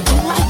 would you like?